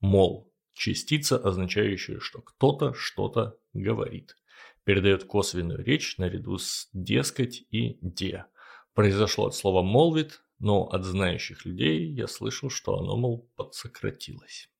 Мол, частица, означающая, что кто-то что-то говорит. Передает косвенную речь наряду с дескать и де. Произошло от слова молвит, но от знающих людей я слышал, что оно, мол, подсократилось.